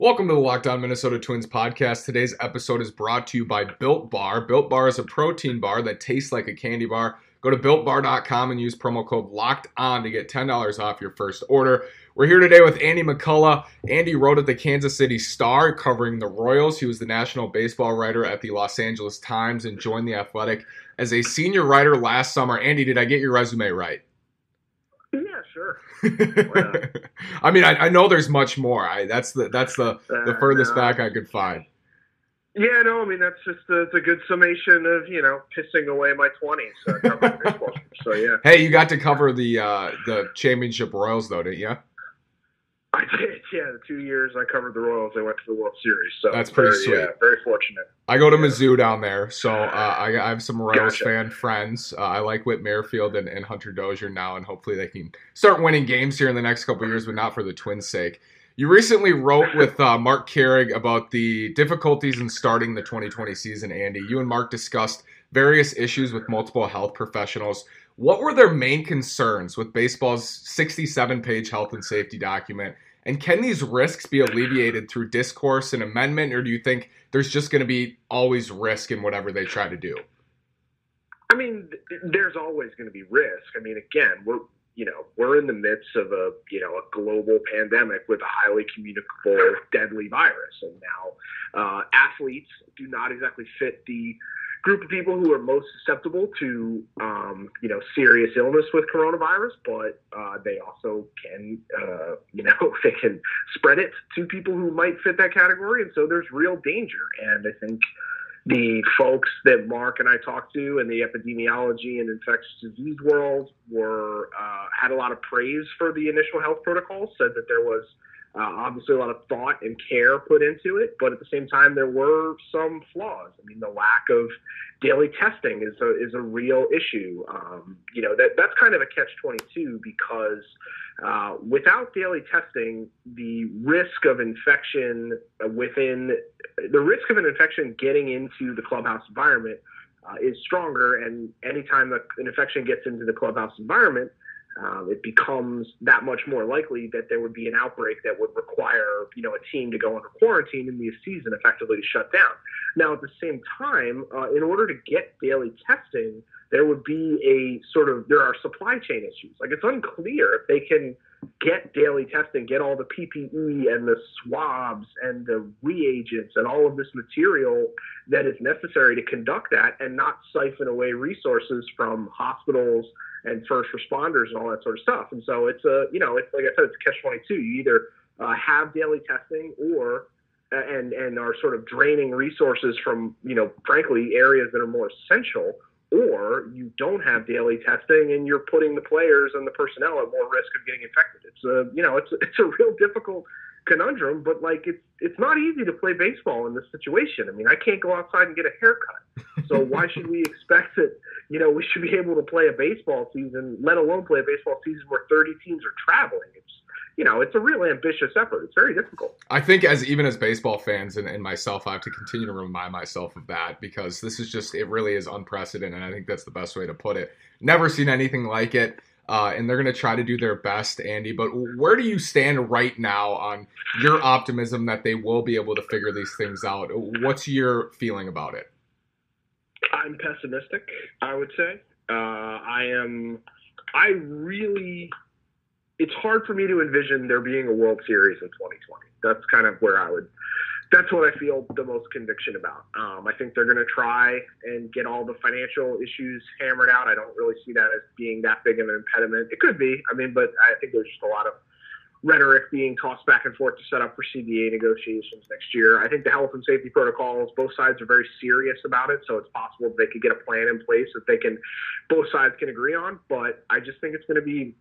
Welcome to the Locked On Minnesota Twins podcast. Today's episode is brought to you by Built Bar. Built Bar is a protein bar that tastes like a candy bar. Go to builtbar.com and use promo code Locked On to get $10 off your first order. We're here today with Andy McCullough. Andy wrote at the Kansas City Star covering the Royals. He was the national baseball writer at the Los Angeles Times and joined the Athletic as a senior writer last summer. Andy, did I get your resume right? Sure. I mean, I, I, know there's much more. I, that's the that's the the uh, furthest uh, no. back I could find. Yeah, no, I mean that's just a, it's a good summation of you know pissing away my twenties. Uh, so yeah. Hey, you got to cover the uh, the championship Royals though, didn't you? I did, yeah. The two years I covered the Royals, I went to the World Series. So that's pretty very, sweet. Yeah, very fortunate. I go to yeah. Mizzou down there, so uh, I, I, have some Royals gotcha. fan friends. Uh, I like Whit Merrifield and, and, Hunter Dozier now, and hopefully they can start winning games here in the next couple years, but not for the Twins' sake. You recently wrote with uh, Marc Carig about the difficulties in starting the 2020 season, Andy. You and Mark discussed various issues with multiple health professionals. What were their main concerns with baseball's 67 page health and safety document? And can these risks be alleviated through discourse and amendment, or do you think there's just going to be always risk in whatever they try to do? I mean, there's always going to be risk. I mean, again, we're you know we're in the midst of a you know a global pandemic with a highly communicable, deadly virus, and now uh, athletes do not exactly fit the group of people who are most susceptible to, um, you know, serious illness with coronavirus, but uh, they also can, uh, you know, they can spread it to people who might fit that category, and so there's real danger. And I think the folks that Mark and I talked to in the epidemiology and infectious disease world were uh, had a lot of praise for the initial health protocols. Said that there was uh, obviously, a lot of thought and care put into it, but at the same time, there were some flaws. I mean, the lack of daily testing is a is a real issue. Um, you know, that that's kind of a catch twenty two because uh, without daily testing, the risk of infection within the risk of an infection getting into the clubhouse environment uh, is stronger, and anytime an infection gets into the clubhouse environment um, it becomes that much more likely that there would be an outbreak that would require, you know, a team to go under quarantine and the season effectively to shut down. Now, at the same time, uh, in order to get daily testing, there would be a sort of there are supply chain issues. Like it's unclear if they can get daily testing, get all the PPE and the swabs and the reagents and all of this material that is necessary to conduct that, and not siphon away resources from hospitals and first responders and all that sort of stuff. And so it's a, you know, it's like I said, it's catch 22. You either uh, have daily testing or and and are sort of draining resources from, you know, frankly, areas that are more essential, or you don't have daily testing and you're putting the players and the personnel at more risk of getting infected. It's a, you know, it's it's a real difficult conundrum, but like it's it's not easy to play baseball in this situation. I mean, I can't go outside and get a haircut. So why should we expect that, you know, we should be able to play a baseball season, let alone play a baseball season where 30 teams are traveling? It's you know, it's a real ambitious effort. It's very difficult. I think as even as baseball fans and, and myself, I have to continue to remind myself of that because this is just it really is unprecedented and I think that's the best way to put it. Never seen anything like it uh, and they're going to try to do their best, Andy. But where do you stand right now on your optimism that they will be able to figure these things out? What's your feeling about it? I'm pessimistic. I would say uh, I am. I really. It's hard for me to envision there being a World Series in 2020. That's kind of where I would that's what I feel the most conviction about. Um, I think they're going to try and get all the financial issues hammered out. I don't really see that as being that big of an impediment. It could be, I mean, but I think there's just a lot of rhetoric being tossed back and forth to set up for CBA negotiations next year. I think the health and safety protocols, both sides are very serious about it, so it's possible they could get a plan in place that they can, both sides can agree on. But I just think it's going to be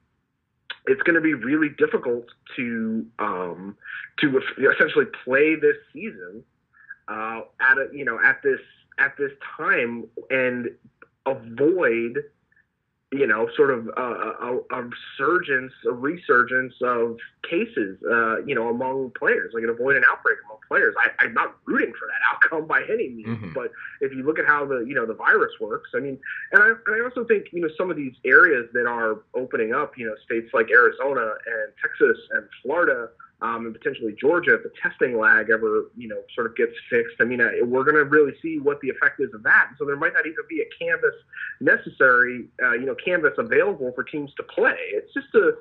it's going to be really difficult to um, to essentially play this season uh, at a you know at this at this time and avoid you know, sort of a, a, a resurgence, a resurgence of cases, uh, you know, among players, like an avoid an outbreak among players. I, am not rooting for that outcome by any means, mm-hmm. but if you look at how the, you know, the virus works, I mean, and I, and I also think, you know, some of these areas that are opening up, you know, states like Arizona and Texas and Florida um, and potentially Georgia if the testing lag ever, you know, sort of gets fixed. I mean, uh, we're going to really see what the effect is of that. So there might not even be a canvas necessary, uh, you know, canvas available for teams to play. It's just a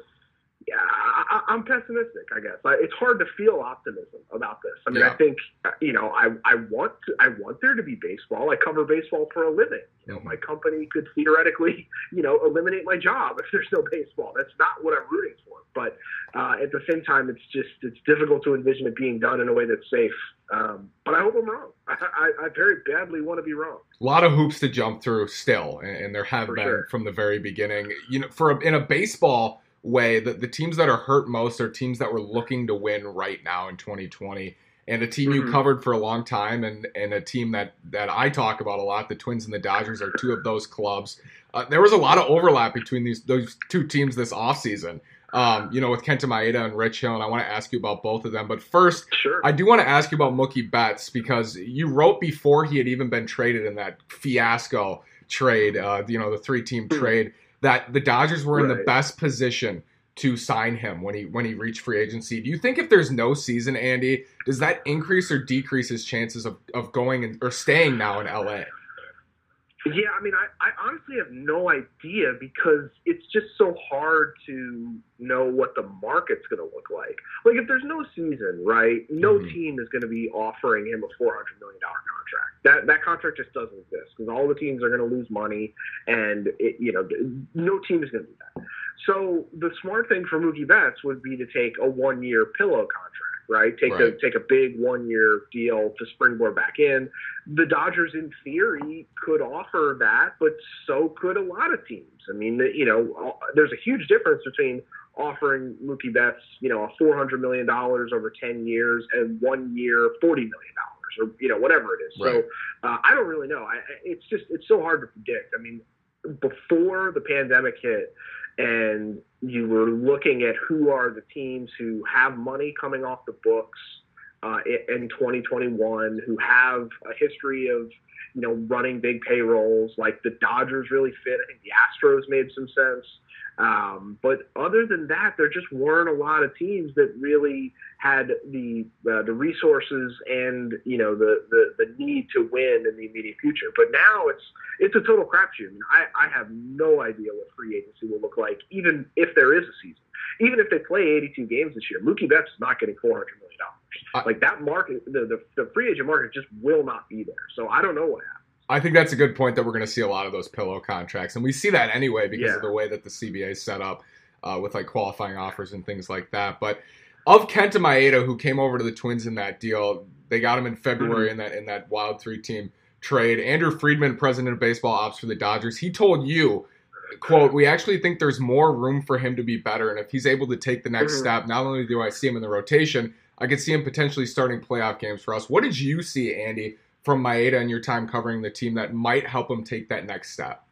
I, am pessimistic. I guess I, it's hard to feel optimism about this. I mean, yeah. I think you know, I I want to, I want there to be baseball. I cover baseball for a living. You know, mm-hmm. my company could theoretically, you know, eliminate my job if there's no baseball. That's not what I'm rooting for. But uh, at the same time, it's just it's difficult to envision it being done in a way that's safe. Um, but I hope I'm wrong. I, I, I, very badly want to be wrong. A lot of hoops to jump through still, and, and there have for been sure. from the very beginning. You know, for a, in a baseball way that the teams that are hurt most are teams that were looking to win right now in 2020 and a team mm-hmm. you covered for a long time and and a team that that I talk about a lot the Twins and the Dodgers are two of those clubs uh, there was a lot of overlap between these those two teams this offseason um, you know with Kenta Maeda and Rich Hill and I want to ask you about both of them but first sure. I do want to ask you about Mookie Betts because you wrote before he had even been traded in that fiasco trade uh, you know the three team mm-hmm. trade that the Dodgers were right. in the best position to sign him when he when he reached free agency. Do you think if there's no season, Andy, does that increase or decrease his chances of, of going in, or staying now in LA? Yeah, I mean, I, I honestly have no idea because it's just so hard to know what the market's going to look like. Like, if there's no season, right, no mm-hmm. team is going to be offering him a $400 million contract. That, that contract just doesn't exist because all the teams are going to lose money, and, it, you know, no team is going to do that. So the smart thing for Mookie Betts would be to take a one year pillow contract right? Take right. a take a big one year deal to springboard back in. The Dodgers, in theory, could offer that, but so could a lot of teams. I mean, you know, there's a huge difference between offering Mookie Betts, you know, a four hundred million dollars over ten years and one year forty million dollars, or you know, whatever it is. Right. So uh, I don't really know. I, it's just it's so hard to predict. I mean, before the pandemic hit and you were looking at who are the teams who have money coming off the books uh, in 2021, who have a history of you know running big payrolls. Like the Dodgers really fit. I think the Astros made some sense. Um, but other than that, there just weren't a lot of teams that really had the uh, the resources and you know the, the the need to win in the immediate future. But now it's it's a total crapshoot. I, mean, I, I have no idea what free agency will look like, even if there is a season. Even if they play 82 games this year, Mookie Betts is not getting 400 million dollars. Like that market, the, the the free agent market just will not be there. So I don't know what happens. I think that's a good point that we're going to see a lot of those pillow contracts, and we see that anyway because yeah. of the way that the CBA is set up uh, with like qualifying offers and things like that. But of Kenta Maeda, who came over to the Twins in that deal, they got him in February mm-hmm. in that in that wild three team trade. Andrew Friedman, president of baseball ops for the Dodgers, he told you, "quote We actually think there's more room for him to be better, and if he's able to take the next mm-hmm. step, not only do I see him in the rotation, I could see him potentially starting playoff games for us." What did you see, Andy? From Maeda and your time covering the team that might help him take that next step?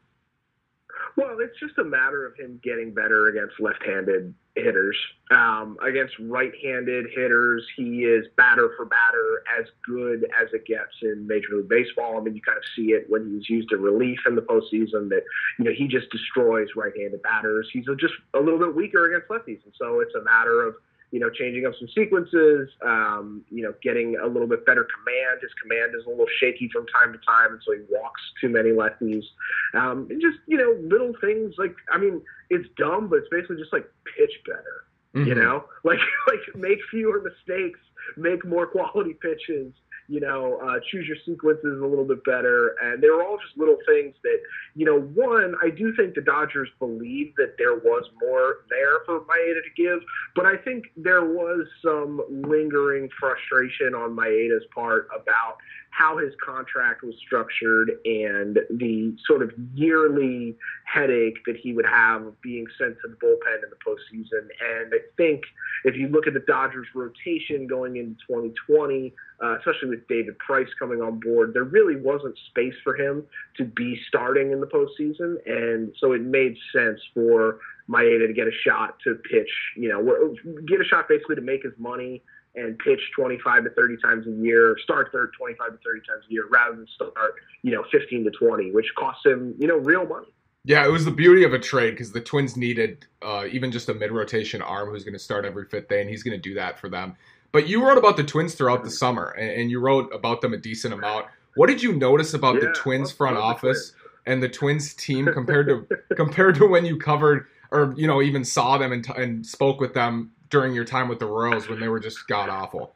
Well, it's just a matter of him getting better against left-handed hitters. Um, against right-handed hitters, he is batter for batter as good as it gets in Major League Baseball. I mean, you kind of see it when he's used in relief in the postseason that you know he just destroys right-handed batters. He's just a little bit weaker against lefties, and so it's a matter of you know, changing up some sequences, um, you know, getting a little bit better command. His command is a little shaky from time to time, and so he walks too many lefties. Um, and just, you know, little things like, I mean, it's dumb, but it's basically just like pitch better, mm-hmm. you know, like, like make fewer mistakes, make more quality pitches, you know, uh, choose your sequences a little bit better. And they were all just little things that, you know, one, I do think the Dodgers believed that there was more there for Maeda to give, but I think there was some lingering frustration on Maeda's part about how his contract was structured and the sort of yearly headache that he would have of being sent to the bullpen in the postseason. And I think if you look at the Dodgers rotation going into 2020, uh, especially with David Price coming on board, there really wasn't space for him to be starting in the postseason. And so it made sense for Maeda to get a shot to pitch, you know, get a shot basically to make his money and pitch 25 to 30 times a year, start third 25 to 30 times a year rather than start, you know, 15 to 20, which costs him, you know, real money. Yeah, it was the beauty of a trade because the Twins needed uh, even just a mid rotation arm who's going to start every fifth day, and he's going to do that for them. But you wrote about the Twins throughout the summer, and, and you wrote about them a decent amount. What did you notice about yeah, the Twins front office the and the Twins team compared to compared to when you covered or you know even saw them and, t- and spoke with them during your time with the Royals when they were just god awful?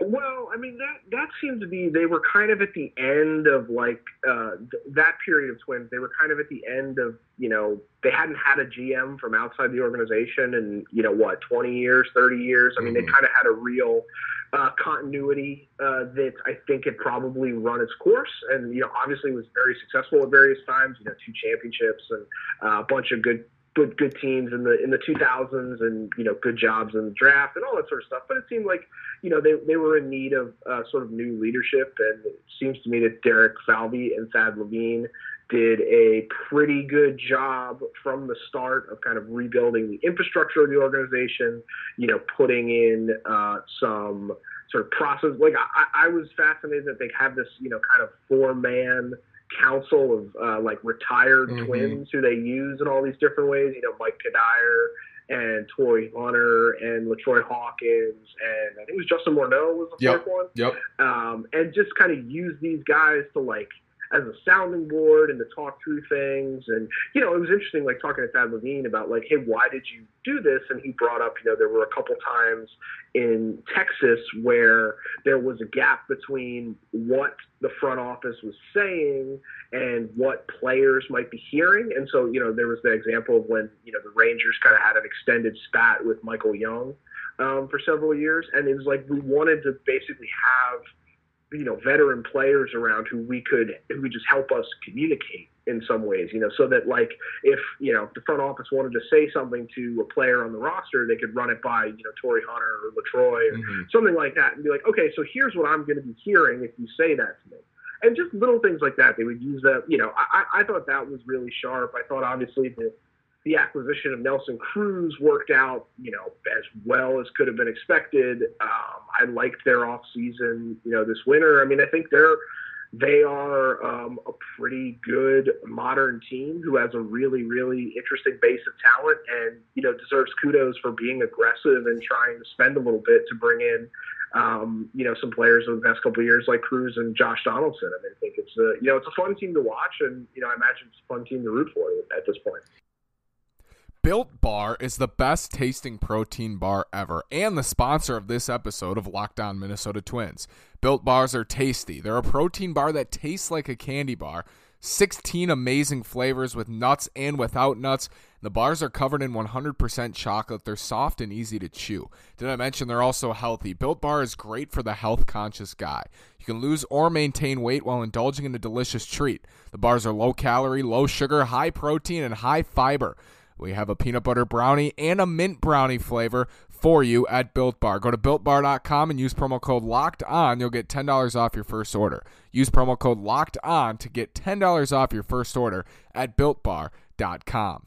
Well, I mean that that seemed to be they were kind of at the end of like uh, th- that period of Twins. They were kind of at the end of you know they hadn't had a GM from outside the organization in you know what twenty years, thirty years. I mean mm-hmm. they kind of had a real uh, continuity uh, that I think had probably run its course, and you know obviously was very successful at various times. You know two championships and uh, a bunch of good good good teams in the in the 2000s and you know good jobs in the draft and all that sort of stuff. But it seemed like you know they they were in need of uh, sort of new leadership, and it seems to me that Derek Falvey and Thad Levine did a pretty good job from the start of kind of rebuilding the infrastructure of the organization. You know, putting in uh, some sort of process. Like I, I was fascinated that they have this you know kind of four man council of uh, like retired mm-hmm. twins who they use in all these different ways. You know, Mike Cuddyer and Torii Hunter and LaTroy Hawkins and I think it was Justin Morneau was the yep. fourth one. Yep. Um, and just kind of use these guys to like as a sounding board and to talk through things. And, you know, it was interesting, like talking to Thad Levine about like, hey, why did you do this? And he brought up, you know, there were a couple times in Texas where there was a gap between what the front office was saying and what players might be hearing. And so, you know, there was the example of when, you know, the Rangers kind of had an extended spat with Michael Young um, for several years. And it was like we wanted to basically have – you know veteran players around who we could who could just help us communicate in some ways you know so that like if you know the front office wanted to say something to a player on the roster they could run it by you know Torii Hunter or LaTroy or mm-hmm. something like that and be like okay so here's what I'm going to be hearing if you say that to me and just little things like that they would use that you know I, I thought that was really sharp I thought obviously the the acquisition of Nelson Cruz worked out, you know, as well as could have been expected. Um, I liked their off season, you know, this winter. I mean, I think they're they are um, a pretty good modern team who has a really, really interesting base of talent, and you know deserves kudos for being aggressive and trying to spend a little bit to bring in, um, you know, some players over the past couple of years like Cruz and Josh Donaldson. I mean, I think it's a you know it's a fun team to watch, and you know I imagine it's a fun team to root for at this point. Built Bar is the best tasting protein bar ever and the sponsor of this episode of Locked On Minnesota Twins. Built Bars are tasty. They're a protein bar that tastes like a candy bar. 16 amazing flavors with nuts and without nuts. The bars are covered in 100% chocolate. They're soft and easy to chew. Did I mention they're also healthy? Built Bar is great for the health conscious guy. You can lose or maintain weight while indulging in a delicious treat. The bars are low calorie, low sugar, high protein, and high fiber. We have a peanut butter brownie and a mint brownie flavor for you at Built Bar. Go to builtbar.com and use promo code LOCKED ON. You'll get $10 off your first order. Use promo code LOCKED ON to get $10 off your first order at builtbar.com.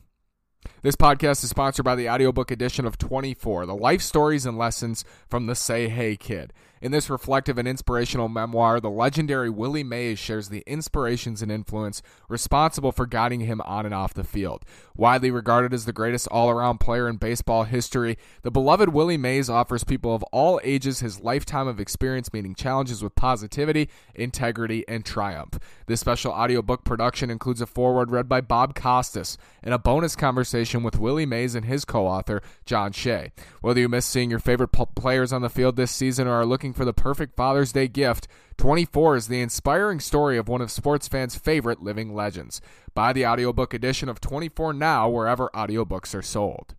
This podcast is sponsored by the audiobook edition of 24, the life stories and lessons from the Say Hey Kid. In this reflective and inspirational memoir, the legendary Willie Mays shares the inspirations and influence responsible for guiding him on and off the field. Widely regarded as the greatest all around player in baseball history, the beloved Willie Mays offers people of all ages his lifetime of experience meeting challenges with positivity, integrity, and triumph. This special audiobook production includes a foreword read by Bob Costas and a bonus conversation with Willie Mays and his co author, John Shea. Whether you miss seeing your favorite players on the field this season or are looking for the perfect Father's Day gift, 24 is the inspiring story of one of sports fans' favorite living legends. Buy the audiobook edition of 24 now wherever audiobooks are sold.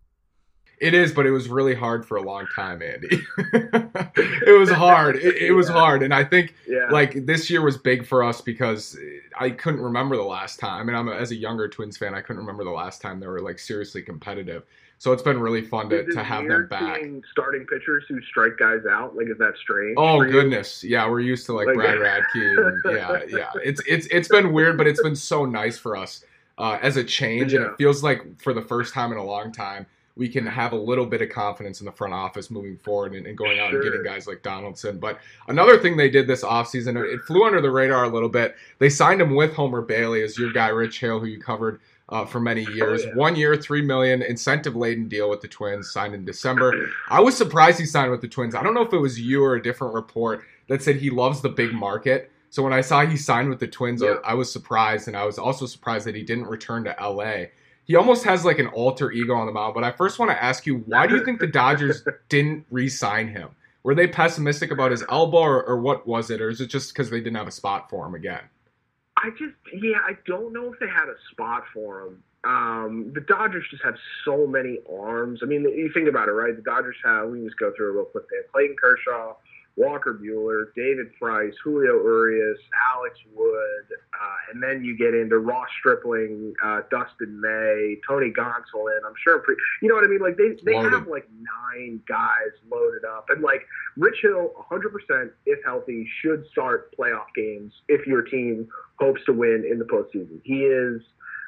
It is, but it was really hard for a long time, Andy. it was hard. It, it was yeah. hard, and I think yeah. like this year was big for us because I couldn't remember the last time, and I'm as a younger Twins fan, I couldn't remember the last time they were like seriously competitive. So it's been really fun to, to have them back. Starting pitchers who strike guys out, like is that strange? Oh goodness, yeah, we're used to like, like Brad Radke. And, yeah, yeah, it's it's it's been weird, but it's been so nice for us uh, as a change, yeah. and it feels like for the first time in a long time we can have a little bit of confidence in the front office moving forward and, and going out sure. and getting guys like Donaldson. But another thing they did this offseason, it flew under the radar a little bit. They signed him with Homer Bailey as your guy, Rich Hill, who you covered uh, for many years. Oh, yeah. One year, three million, incentive laden deal with the Twins, signed in December. I was surprised he signed with the Twins. I don't know if it was you or a different report that said he loves the big market. So when I saw he signed with the Twins, yeah. I was surprised, and I was also surprised that he didn't return to LA. He almost has like an alter ego on the mound. But I first want to ask you, why do you think the Dodgers didn't re-sign him? Were they pessimistic about his elbow, or, or what was it, or is it just because they didn't have a spot for him again? I just, yeah, I don't know if they had a spot for him. Um, the Dodgers just have so many arms. I mean, you think about it, right? The Dodgers have, we just go through it real quick. They have Clayton Kershaw, Walker Buehler, David Price, Julio Urias, Alex Wood, uh, and then you get into Ross Stripling, uh, Dustin May, Tony Gonsolin. I'm sure, pre- you know what I mean? Like they they have like nine guys loaded up, and like Rich Hill, 100% if healthy, should start playoff games if your team hopes to win in the postseason. He is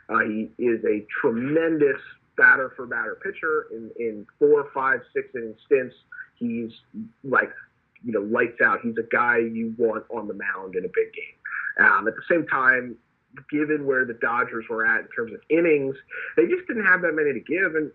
uh, he is a tremendous batter for batter pitcher in in four, five, six inning stints. He's like you know, lights out. He's a guy you want on the mound in a big game. Um, at the same time, given where the Dodgers were at in terms of innings, they just didn't have that many to give. And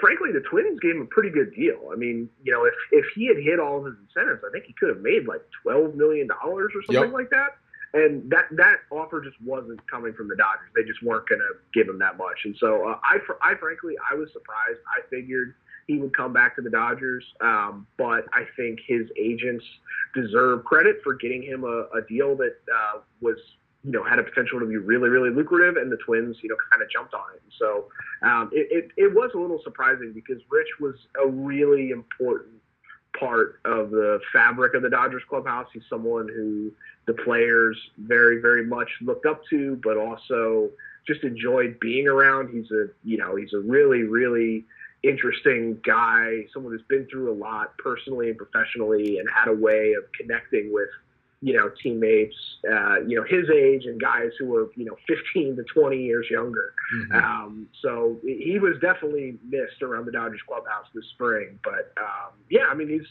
frankly, the Twins gave him a pretty good deal. I mean, you know, if if he had hit all of his incentives, I think he could have made like twelve million dollars or something yep. like that. And that that offer just wasn't coming from the Dodgers. They just weren't going to give him that much. And so uh, I, I frankly, I was surprised. I figured he would come back to the Dodgers. Um, but I think his agents deserve credit for getting him a, a deal that uh, was, you know, had a potential to be really, really lucrative, and the Twins, you know, kind of jumped on it. So um, it, it, it was a little surprising because Rich was a really important part of the fabric of the Dodgers clubhouse. He's someone who the players very, very much looked up to, but also just enjoyed being around. He's a, you know, he's a really, really interesting guy, someone who's been through a lot personally and professionally, and had a way of connecting with you know teammates, uh, you know his age and guys who were you know 15 to 20 years younger. Mm-hmm. Um, so he was definitely missed around the Dodgers clubhouse this spring. But um, yeah, I mean he's.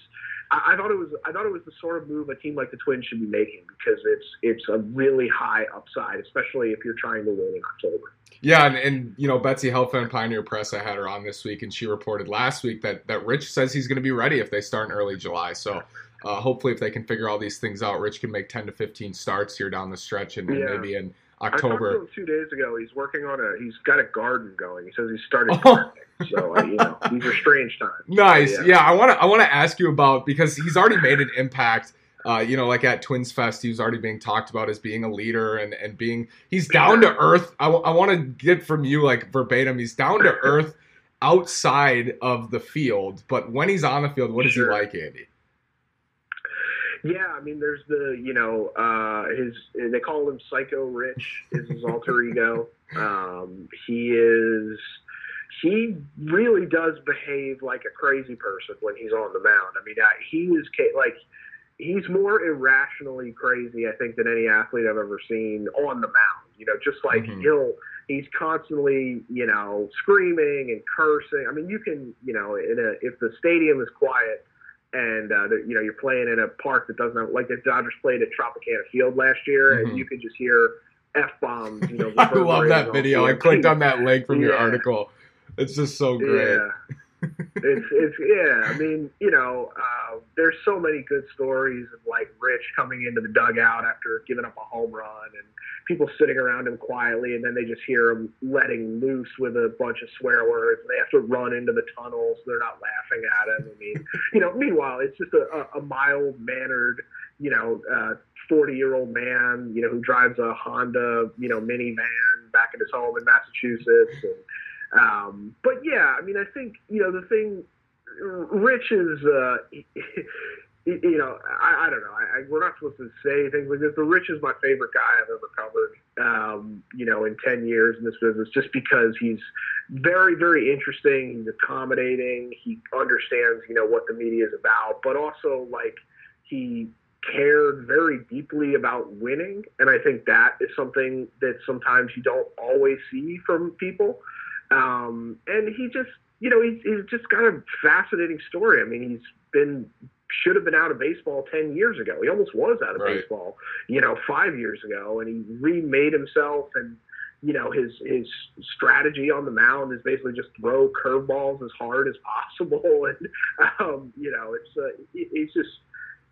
I, I thought it was. I thought it was the sort of move a team like the Twins should be making because it's it's a really high upside, especially if you're trying to win in October. Yeah, and, and you know Betsy Helfand Pioneer Press, I had her on this week, and she reported last week that that Rich says he's going to be ready if they start in early July. So uh, hopefully, if they can figure all these things out, Rich can make ten to fifteen starts here down the stretch, and, yeah. and maybe in October. I talked to him two days ago. He's working on a. He's got a garden going. He says he's started. gardening. so uh, you know, these are strange times. Nice. yeah. yeah, I want to. I want to ask you about because he's already made an impact uh, you know, like at Twins Fest, he was already being talked about as being a leader and, and being he's down to earth. I, w- I want to get from you like verbatim. He's down to earth outside of the field, but when he's on the field, what is sure. he like, Andy? Yeah, I mean, there's the you know uh, his they call him Psycho Rich is his alter ego. Um, he is he really does behave like a crazy person when he's on the mound. I mean, he was like he's more irrationally crazy, I think, than any athlete I've ever seen on the mound. You know, just like mm-hmm. he'll he's constantly, you know, screaming and cursing. I mean, you can, you know, in a if the stadium is quiet and uh, you know you're playing in a park that doesn't have, like the Dodgers played at Tropicana Field last year, mm-hmm. and you could just hear f bombs. You know, I love that video. I clicked on that link from yeah. your article. It's just so great. Yeah it's it's yeah. I mean, you know, uh, there's so many good stories of like Rich coming into the dugout after giving up a home run, and people sitting around him quietly, and then they just hear him letting loose with a bunch of swear words, and they have to run into the tunnel so they're not laughing at him. I mean, you know, meanwhile, it's just a, a mild mannered, you know, uh, 40 year old man, you know, who drives a Honda, you know, minivan back at his home in Massachusetts. And, um, but yeah, I mean, I think you know the thing. Rich is, uh, you know, I, I don't know. I, I, we're not supposed to say things like this, but Rich is my favorite guy I've ever covered. Um, you know, in ten years in this business, just because he's very, very interesting. He's accommodating. He understands, you know, what the media is about, but also like he cared very deeply about winning, and I think that is something that sometimes you don't always see from people. Um, and he just, you know, he's, he's just got a fascinating story. I mean, he's been should have been out of baseball 10 years ago. He almost was out of right. baseball, you know, five years ago, and he remade himself and you know his his strategy on the mound is basically just throw curveballs as hard as possible, and um, you know it's uh, it's just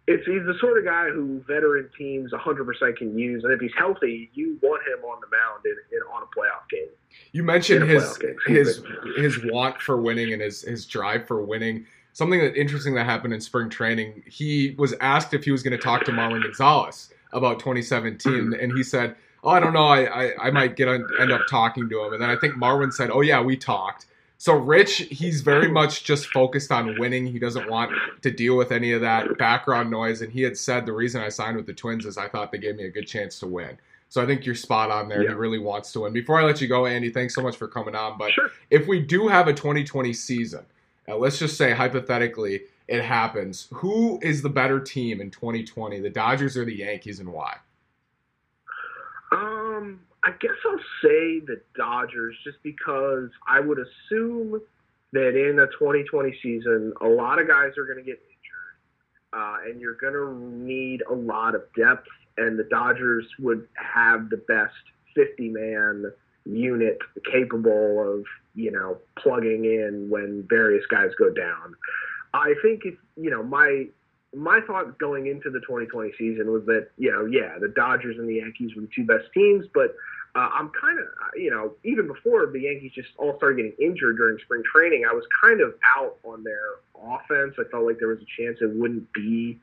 it's he's the sort of guy who veteran teams 100% can use, and if he's healthy, you want him on the mound in, in on a playoff game. You mentioned his game, his his want for winning and his his drive for winning. Something that interesting that happened in spring training. He was asked if he was going to talk to Marwin Gonzalez about 2017, mm-hmm. and he said oh, I don't know, I, I, I might get on, end up talking to him. And then I think Marwin said, oh, yeah, we talked. So Rich, he's very much just focused on winning. He doesn't want to deal with any of that background noise. And he had said the reason I signed with the Twins is I thought they gave me a good chance to win. So I think you're spot on there. Yeah. He really wants to win. Before I let you go, Andy, thanks so much for coming on. But sure. if we do have a 2020 season, uh, let's just say hypothetically it happens, who is the better team in 2020, the Dodgers or the Yankees, and why? I guess I'll say the Dodgers just because I would assume that in a 2020 season, a lot of guys are going to get injured, uh, and you're going to need a lot of depth. And the Dodgers would have the best 50 man unit capable of, you know, plugging in when various guys go down. I think if, you know, my my thought going into the 2020 season was that you know yeah the Dodgers and the Yankees were the two best teams, but uh, I'm kind of you know even before the Yankees just all started getting injured during spring training, I was kind of out on their offense. I felt like there was a chance it wouldn't be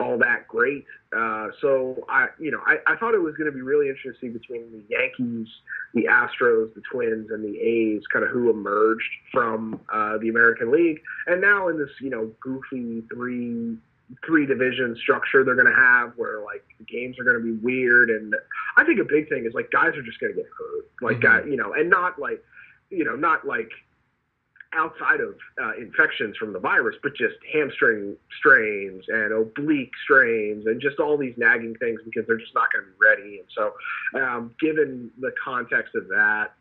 all that great. Uh, so I, you know, I, I thought it was going to be really interesting between the Yankees, the Astros, the Twins, and the A's, kind of who emerged from uh, the American League, and now in this, you know, goofy three three division structure they're going to have where like the games are going to be weird and i think a big thing is like guys are just going to get hurt like mm-hmm. you know and not like you know not like outside of uh, infections from the virus but just hamstring strains and oblique strains and just all these nagging things because they're just not going to be ready and so um, given the context of that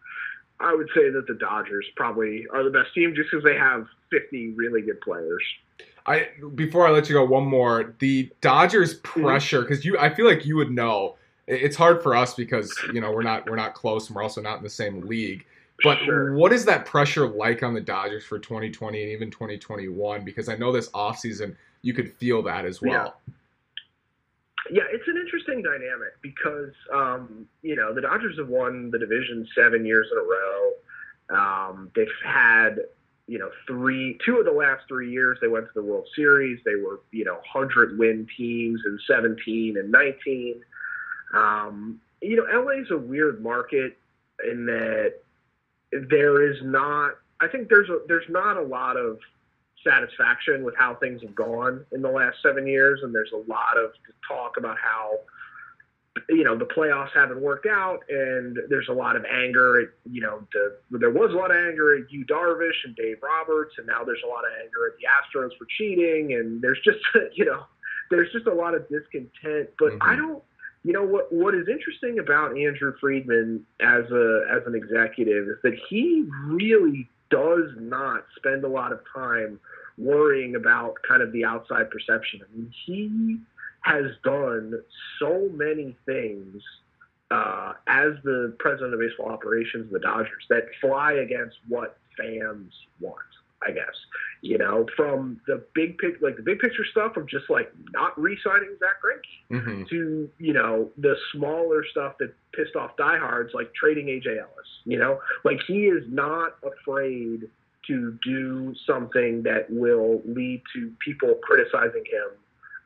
I would say that the Dodgers probably are the best team just because they have 50 really good players. I before I let you go, one more. The Dodgers pressure because you, I feel like you would know. It's hard for us because you know we're not we're not close and we're also not in the same league. But sure. what is that pressure like on the Dodgers for 2020 and even 2021? Because I know this offseason you could feel that as well. Yeah. Yeah, it's an interesting dynamic because um, you know the Dodgers have won the division seven years in a row. Um, they've had you know, three, two of the last three years they went to the World Series. They were, you know, hundred win teams in 17 and 19. Um, you know, LA is a weird market in that there is not. I think there's a, there's not a lot of satisfaction with how things have gone in the last seven years, and there's a lot of talk about how you know the playoffs haven't worked out, and there's a lot of anger. At, you know, the, there was a lot of anger at Yu Darvish and Dave Roberts, and now there's a lot of anger at the Astros for cheating, and there's just you know, there's just a lot of discontent. But mm-hmm. I don't, you know, what what is interesting about Andrew Friedman as a as an executive is that he really does not spend a lot of time worrying about kind of the outside perception. I mean, he has done so many things uh, as the president of baseball operations the Dodgers that fly against what fans want. I guess you know from the big pic, like the big picture stuff of just like not re-signing Zack Greinke, mm-hmm. to you know the smaller stuff that pissed off diehards like trading AJ Ellis. You know, like he is not afraid to do something that will lead to people criticizing him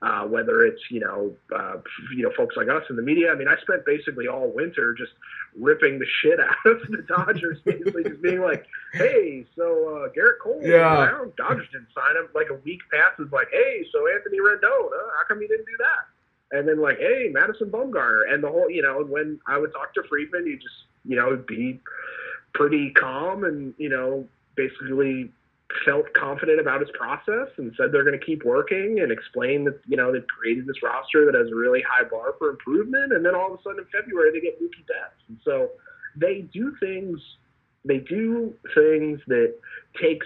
uh, whether it's you know uh, you know folks like us in the media. I mean, I spent basically all winter just ripping the shit out of the Dodgers, basically just being like, "Hey, so uh, Gerrit Cole, yeah, Dodgers didn't sign him." Like a week passes, like, "Hey, so Anthony Rendon, huh? how come you didn't do that?" And then like, "Hey, Madison Bumgarner," and the whole you know, when I would talk to Friedman, you just you know be pretty calm and you know basically felt confident about his process and said they're going to keep working and explain that you know they've created this roster that has a really high bar for improvement and then all of a sudden in February they get Mookie Betts and so they do things they do things that takes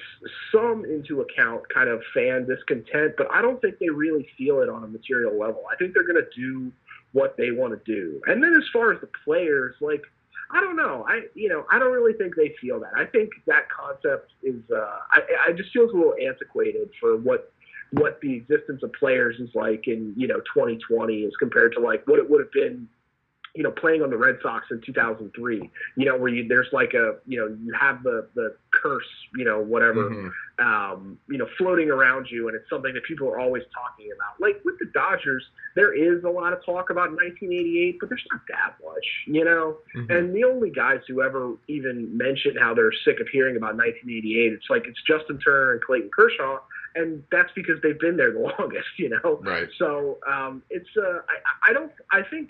some into account kind of fan discontent but I don't think they really feel it on a material level. I think they're going to do what they want to do. And then as far as the players like I don't know. I you know I don't really think they feel that. I think that concept is uh, I I just feels a little antiquated for what what the existence of players is like in you know 2020 as compared to like what it would have been you know, playing on the Red Sox in 2003, you know, where you, there's like a, you know, you have the, the curse, you know, whatever, mm-hmm. um, you know, floating around you. And it's something that people are always talking about. Like with the Dodgers, there is a lot of talk about 1988, but there's not that much, you know? Mm-hmm. And the only guys who ever even mention how they're sick of hearing about 1988, it's like it's Justin Turner and Clayton Kershaw. And that's because they've been there the longest, you know? Right. So um, it's, uh, I, I don't, I think,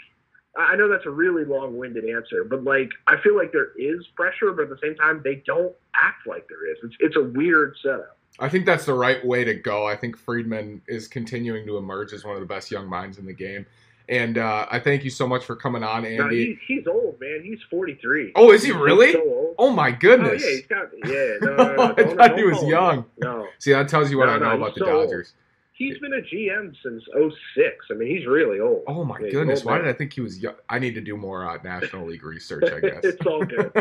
I know that's a really long-winded answer, but like I feel like there is pressure, but at the same time they don't act like there is. It's it's a weird setup. I think that's the right way to go. I think Friedman is continuing to emerge as one of the best young minds in the game. And uh, I thank you so much for coming on, Andy. No, he, he's old, man. He's 43. Oh, is he really? So oh, my goodness. Oh, yeah, he's got, yeah. No, no, no, I thought he was young. No. See, that tells you what I know about the Dodgers. Old he's been a GM since 06. I mean, he's really old. Oh my yeah, goodness! Why did I think he was young? I need to do more uh, National League research. I guess it's all good.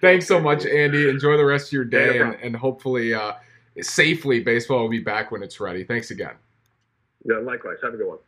Thanks so much, Andy. Enjoy the rest of your day, yeah, and, and, hopefully, uh, safely, baseball will be back when it's ready. Thanks again. Yeah, likewise. Have a good one.